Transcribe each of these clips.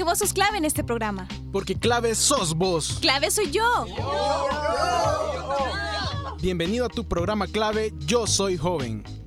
Porque vos sos clave en este programa. Porque clave sos vos. Clave soy yo. Bienvenido a tu programa clave Yo Soy Joven.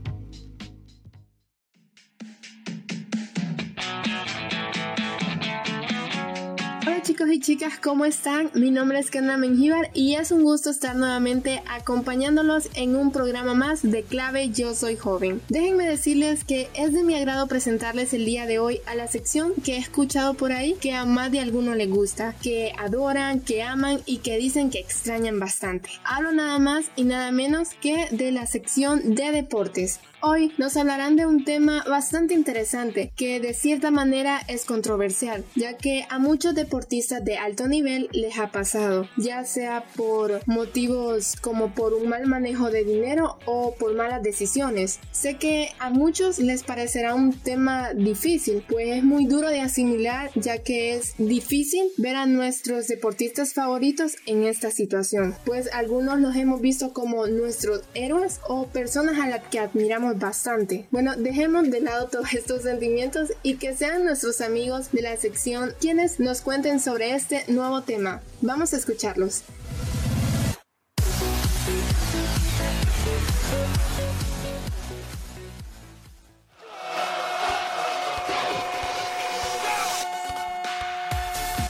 Chicos y chicas, ¿cómo están? Mi nombre es Kendra Mengíbar y es un gusto estar nuevamente acompañándolos en un programa más de Clave Yo Soy Joven. Déjenme decirles que es de mi agrado presentarles el día de hoy a la sección que he escuchado por ahí que a más de alguno le gusta, que adoran, que aman y que dicen que extrañan bastante. Hablo nada más y nada menos que de la sección de deportes. Hoy nos hablarán de un tema bastante interesante que de cierta manera es controversial, ya que a muchos deportistas de alto nivel les ha pasado, ya sea por motivos como por un mal manejo de dinero o por malas decisiones. Sé que a muchos les parecerá un tema difícil, pues es muy duro de asimilar, ya que es difícil ver a nuestros deportistas favoritos en esta situación, pues algunos los hemos visto como nuestros héroes o personas a las que admiramos bastante. Bueno, dejemos de lado todos estos sentimientos y que sean nuestros amigos de la sección quienes nos cuenten sobre este nuevo tema. Vamos a escucharlos.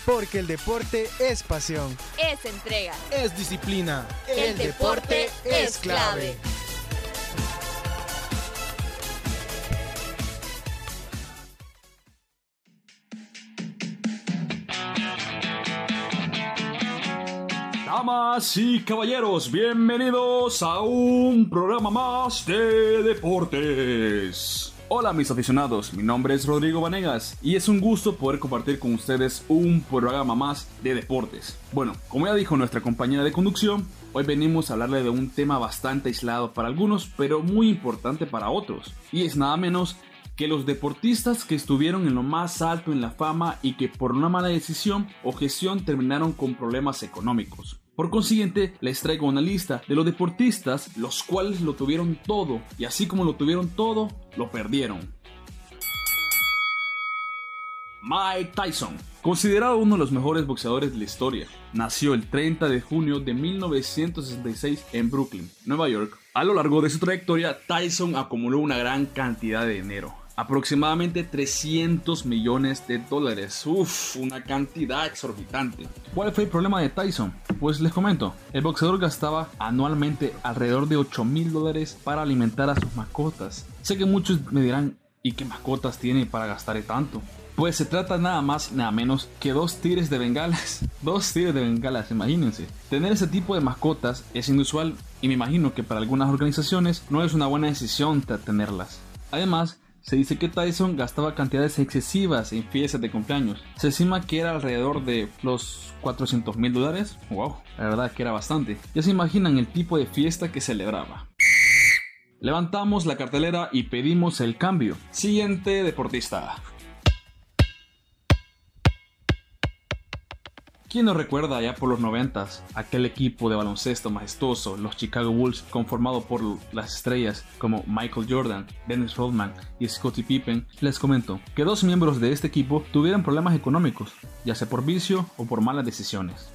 Porque el deporte es pasión. Es entrega. Es disciplina. El, deporte, es clave. Damas y caballeros, bienvenidos a un programa más de deportes. Hola mis aficionados, mi nombre es Rodrigo Vanegas y es un gusto poder compartir con ustedes un programa más de deportes. Bueno, como ya dijo nuestra compañera de conducción, hoy venimos a hablarle de un tema bastante aislado para algunos, pero muy importante para otros, y es nada menos que los deportistas que estuvieron en lo más alto en la fama y que por una mala decisión o gestión terminaron con problemas económicos. Por consiguiente, les traigo una lista de los deportistas los cuales lo tuvieron todo y así como lo tuvieron todo, lo perdieron. Mike Tyson, considerado uno de los mejores boxeadores de la historia, nació el 30 de junio de 1966 en Brooklyn, Nueva York. A lo largo de su trayectoria, Tyson acumuló una gran cantidad de dinero, aproximadamente 300 millones de dólares. Uf, una cantidad exorbitante. ¿Cuál fue el problema de Tyson? Pues les comento, el boxeador gastaba anualmente alrededor de 8 mil dólares para alimentar a sus mascotas. Sé que muchos me dirán, ¿y qué mascotas tiene para gastar tanto? Pues se trata nada más nada menos que dos tigres de bengalas. Dos tigres de bengalas, imagínense. Tener ese tipo de mascotas es inusual y me imagino que para algunas organizaciones no es una buena decisión tenerlas. Además, se dice que Tyson gastaba cantidades excesivas en fiestas de cumpleaños. Se estima que era alrededor de los 400 mil dólares. Wow, la verdad que era bastante. Ya se imaginan el tipo de fiesta que celebraba. Levantamos la cartelera y pedimos el cambio. Siguiente deportista. ¿Quién nos recuerda ya por los noventas aquel equipo de baloncesto majestuoso, los Chicago Bulls, conformado por las estrellas como Michael Jordan, Dennis Rodman y Scottie Pippen? Les comento que dos miembros de este equipo tuvieron problemas económicos, ya sea por vicio o por malas decisiones.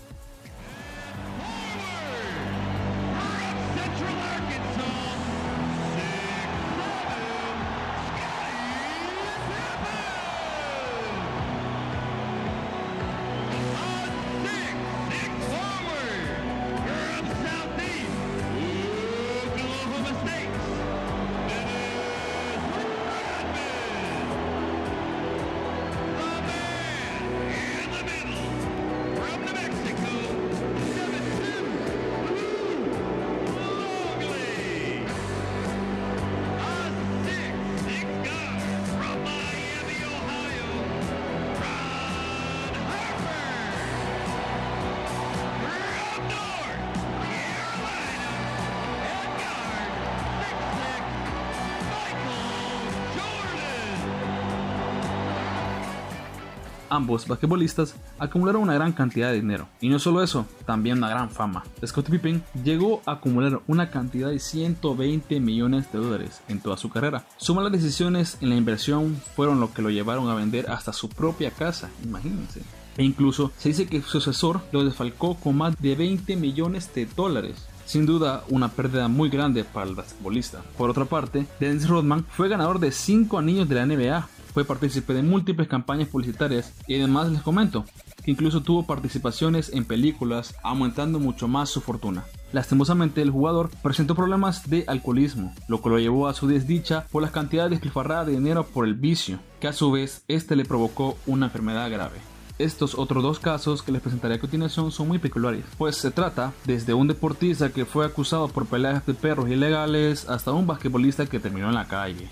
Ambos basquetbolistas acumularon una gran cantidad de dinero. Y no solo eso, también una gran fama. Scott Pippen llegó a acumular una cantidad de 120 millones de dólares en toda su carrera. Sus malas decisiones en la inversión fueron lo que lo llevaron a vender hasta su propia casa, imagínense. E incluso se dice que su sucesor lo desfalcó con más de 20 millones de dólares. Sin duda, una pérdida muy grande para el basquetbolista. Por otra parte, Dennis Rodman fue ganador de 5 anillos de la NBA, fue partícipe de múltiples campañas publicitarias y además les comento que incluso tuvo participaciones en películas, aumentando mucho más su fortuna. Lastimosamente, el jugador presentó problemas de alcoholismo, lo que lo llevó a su desdicha por las cantidades despilfarradas de dinero por el vicio, que a su vez este le provocó una enfermedad grave. Estos otros dos casos que les presentaré a continuación son muy peculiares, pues se trata desde un deportista que fue acusado por peleas de perros ilegales hasta un basquetbolista que terminó en la calle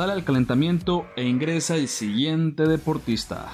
sale al calentamiento e ingresa el siguiente deportista.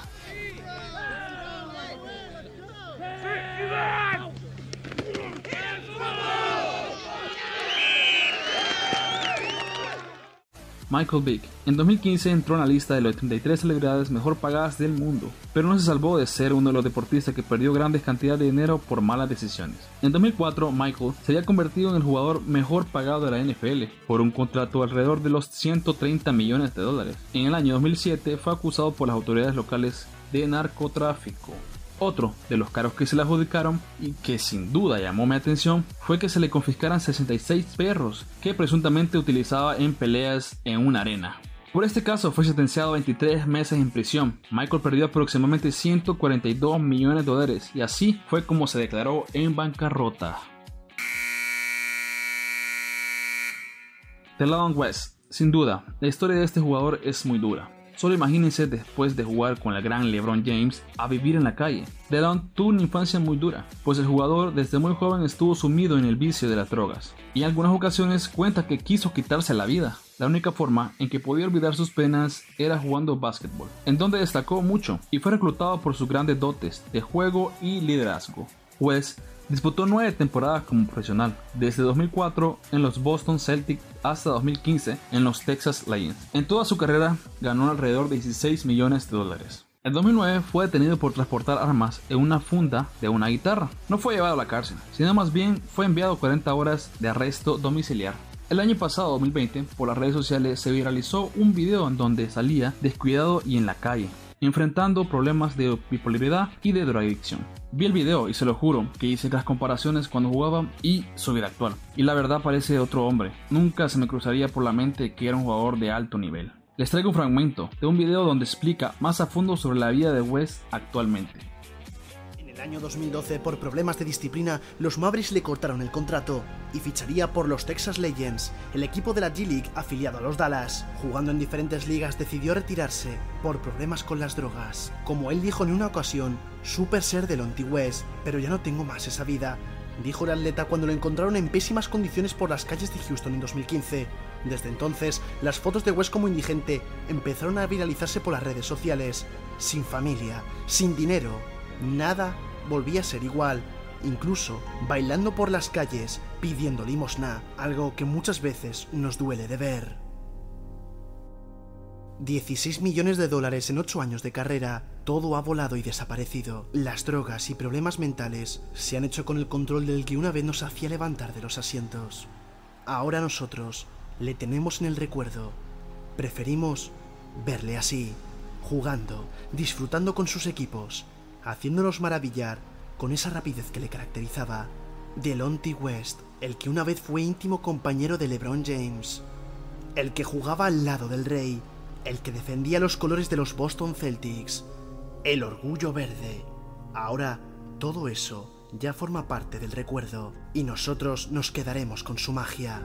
Michael Vick. En 2015 entró en la lista de las 33 celebridades mejor pagadas del mundo, pero no se salvó de ser uno de los deportistas que perdió grandes cantidades de dinero por malas decisiones. En 2004, Michael se había convertido en el jugador mejor pagado de la NFL por un contrato alrededor de los 130 millones de dólares. En el año 2007 fue acusado por las autoridades locales de narcotráfico. Otro de los caros que se le adjudicaron y que sin duda llamó mi atención fue que se le confiscaran 66 perros que presuntamente utilizaba en peleas en una arena. Por este caso fue sentenciado a 23 meses en prisión. Michael perdió aproximadamente 142 millones de dólares y así fue como se declaró en bancarrota. Delon West. Sin duda, la historia de este jugador es muy dura. Solo imagínense después de jugar con el gran LeBron James a vivir en la calle. DeLon tuvo una infancia muy dura, pues el jugador desde muy joven estuvo sumido en el vicio de las drogas, y en algunas ocasiones cuenta que quiso quitarse la vida. La única forma en que podía olvidar sus penas era jugando básquetbol, en donde destacó mucho y fue reclutado por sus grandes dotes de juego y liderazgo. West Disputó nueve temporadas como profesional, desde 2004 en los Boston Celtics hasta 2015 en los Texas Legends. En toda su carrera ganó alrededor de 16 millones de dólares. En 2009 fue detenido por transportar armas en una funda de una guitarra. No fue llevado a la cárcel, sino más bien fue enviado a 40 horas de arresto domiciliar. El año pasado, 2020, por las redes sociales se viralizó un video en donde salía descuidado y en la calle, enfrentando problemas de bipolaridad y de drogadicción. Vi el video y se lo juro que hice las comparaciones cuando jugaba y su vida actual. Y la verdad parece otro hombre. Nunca se me cruzaría por la mente que era un jugador de alto nivel. Les traigo un fragmento de un video donde explica más a fondo sobre la vida de West actualmente año 2012, por problemas de disciplina, los Mavericks le cortaron el contrato y ficharía por los Texas Legends, el equipo de la G-League afiliado a los Dallas. Jugando en diferentes ligas, decidió retirarse por problemas con las drogas. Como él dijo en una ocasión, super ser del West, pero ya no tengo más esa vida. Dijo el atleta cuando lo encontraron en pésimas condiciones por las calles de Houston en 2015. Desde entonces, las fotos de West como indigente empezaron a viralizarse por las redes sociales. Sin familia, sin dinero, nada volvía a ser igual, incluso bailando por las calles pidiendo limosna, algo que muchas veces nos duele de ver. 16 millones de dólares en 8 años de carrera, todo ha volado y desaparecido. Las drogas y problemas mentales se han hecho con el control del que una vez nos hacía levantar de los asientos. Ahora nosotros le tenemos en el recuerdo. Preferimos verle así, jugando, disfrutando con sus equipos, haciéndonos maravillar con esa rapidez que le caracterizaba. Delonte West, el que una vez fue íntimo compañero de LeBron James, el que jugaba al lado del rey, el que defendía los colores de los Boston Celtics, el orgullo verde. Ahora todo eso ya forma parte del recuerdo y nosotros nos quedaremos con su magia.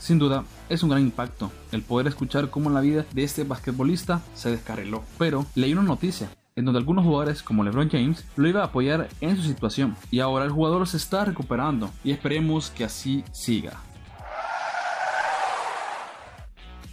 Sin duda, es un gran impacto el poder escuchar cómo la vida de este basquetbolista se descarriló. Pero leí una noticia en donde algunos jugadores como LeBron James lo iba a apoyar en su situación y ahora el jugador se está recuperando y esperemos que así siga.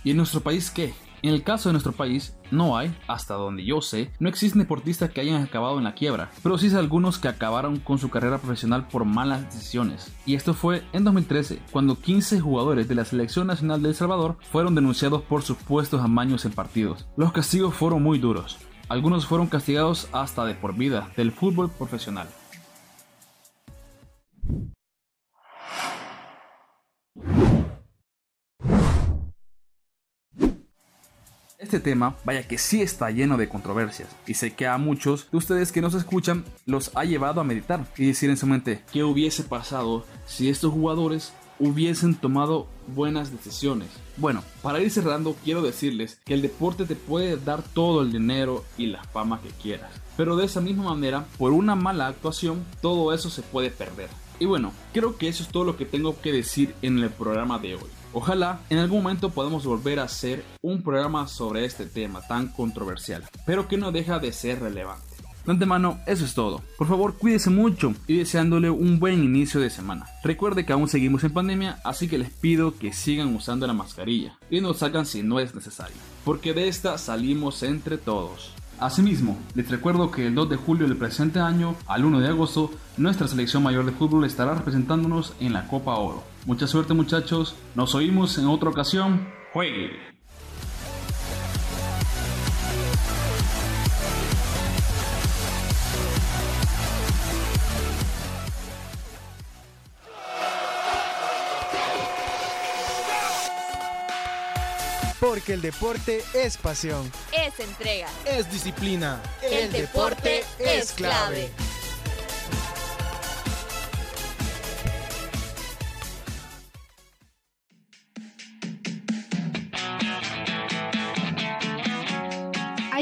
¿Y en nuestro país qué? En el caso de nuestro país, no hay, hasta donde yo sé, no existen deportistas que hayan acabado en la quiebra, pero sí algunos que acabaron con su carrera profesional por malas decisiones. Y esto fue en 2013, cuando 15 jugadores de la Selección Nacional de El Salvador fueron denunciados por supuestos amaños en partidos. Los castigos fueron muy duros. Algunos fueron castigados hasta de por vida del fútbol profesional. Este tema, vaya que sí está lleno de controversias, y sé que a muchos de ustedes que nos escuchan los ha llevado a meditar y decir en su mente, ¿qué hubiese pasado si estos jugadores hubiesen tomado buenas decisiones? Bueno, para ir cerrando, quiero decirles que el deporte te puede dar todo el dinero y la fama que quieras, pero de esa misma manera, por una mala actuación, todo eso se puede perder. Y bueno, creo que eso es todo lo que tengo que decir en el programa de hoy. Ojalá en algún momento podamos volver a hacer un programa sobre este tema tan controversial, pero que no deja de ser relevante. De antemano, eso es todo. Por favor, cuídese mucho y deseándole un buen inicio de semana. Recuerde que aún seguimos en pandemia, así que les pido que sigan usando la mascarilla y no sacan si no es necesario, porque de esta salimos entre todos. Asimismo, les recuerdo que el 2 de julio del presente año al 1 de agosto, nuestra selección mayor de fútbol estará representándonos en la Copa Oro. Mucha suerte muchachos, nos oímos en otra ocasión. Juegue. Porque el deporte es pasión. Es entrega. Es disciplina. El, deporte, es clave.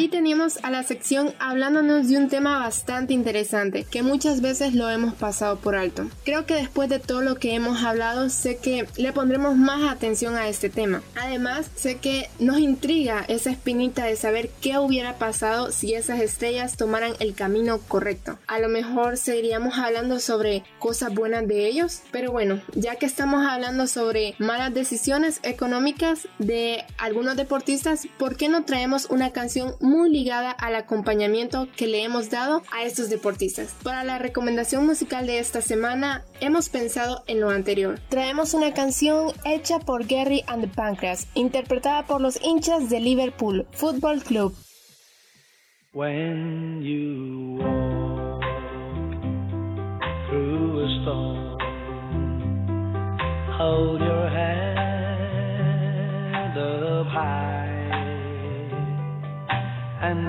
Ahí teníamos a la sección hablándonos de un tema bastante interesante que muchas veces lo hemos pasado por alto. Creo que después de todo lo que hemos hablado sé que le pondremos más atención a este tema. Además sé que nos intriga esa espinita de saber qué hubiera pasado si esas estrellas tomaran el camino correcto. A lo mejor seguiríamos hablando sobre cosas buenas de ellos, pero bueno, ya que estamos hablando sobre malas decisiones económicas de algunos deportistas, ¿por qué no traemos una canción ligada al acompañamiento que le hemos dado a estos deportistas. Para la recomendación musical de esta semana, hemos pensado en lo anterior. Traemos una canción hecha por Gary and the Pancreas, interpretada por los hinchas de Liverpool Football Club. When you walk through a storm,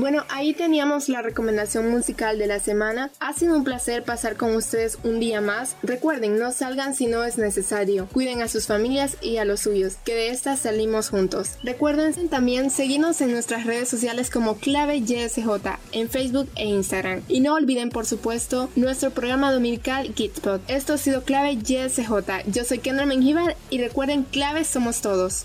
Bueno, ahí teníamos la recomendación musical de la semana. Ha sido un placer pasar con ustedes un día más. Recuerden, no salgan si no es necesario. Cuiden a sus familias y a los suyos, que de estas salimos juntos. Recuerden también seguirnos en nuestras redes sociales como Clave YSJ en Facebook e Instagram. Y no olviden, por supuesto, nuestro programa dominical Gitspot. Esto ha sido Clave YSJ. Yo soy Kendra Mengíbar y recuerden, claves somos todos.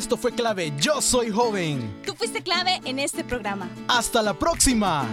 Esto fue clave. Yo soy joven. Tú fuiste clave en este programa. Hasta la próxima.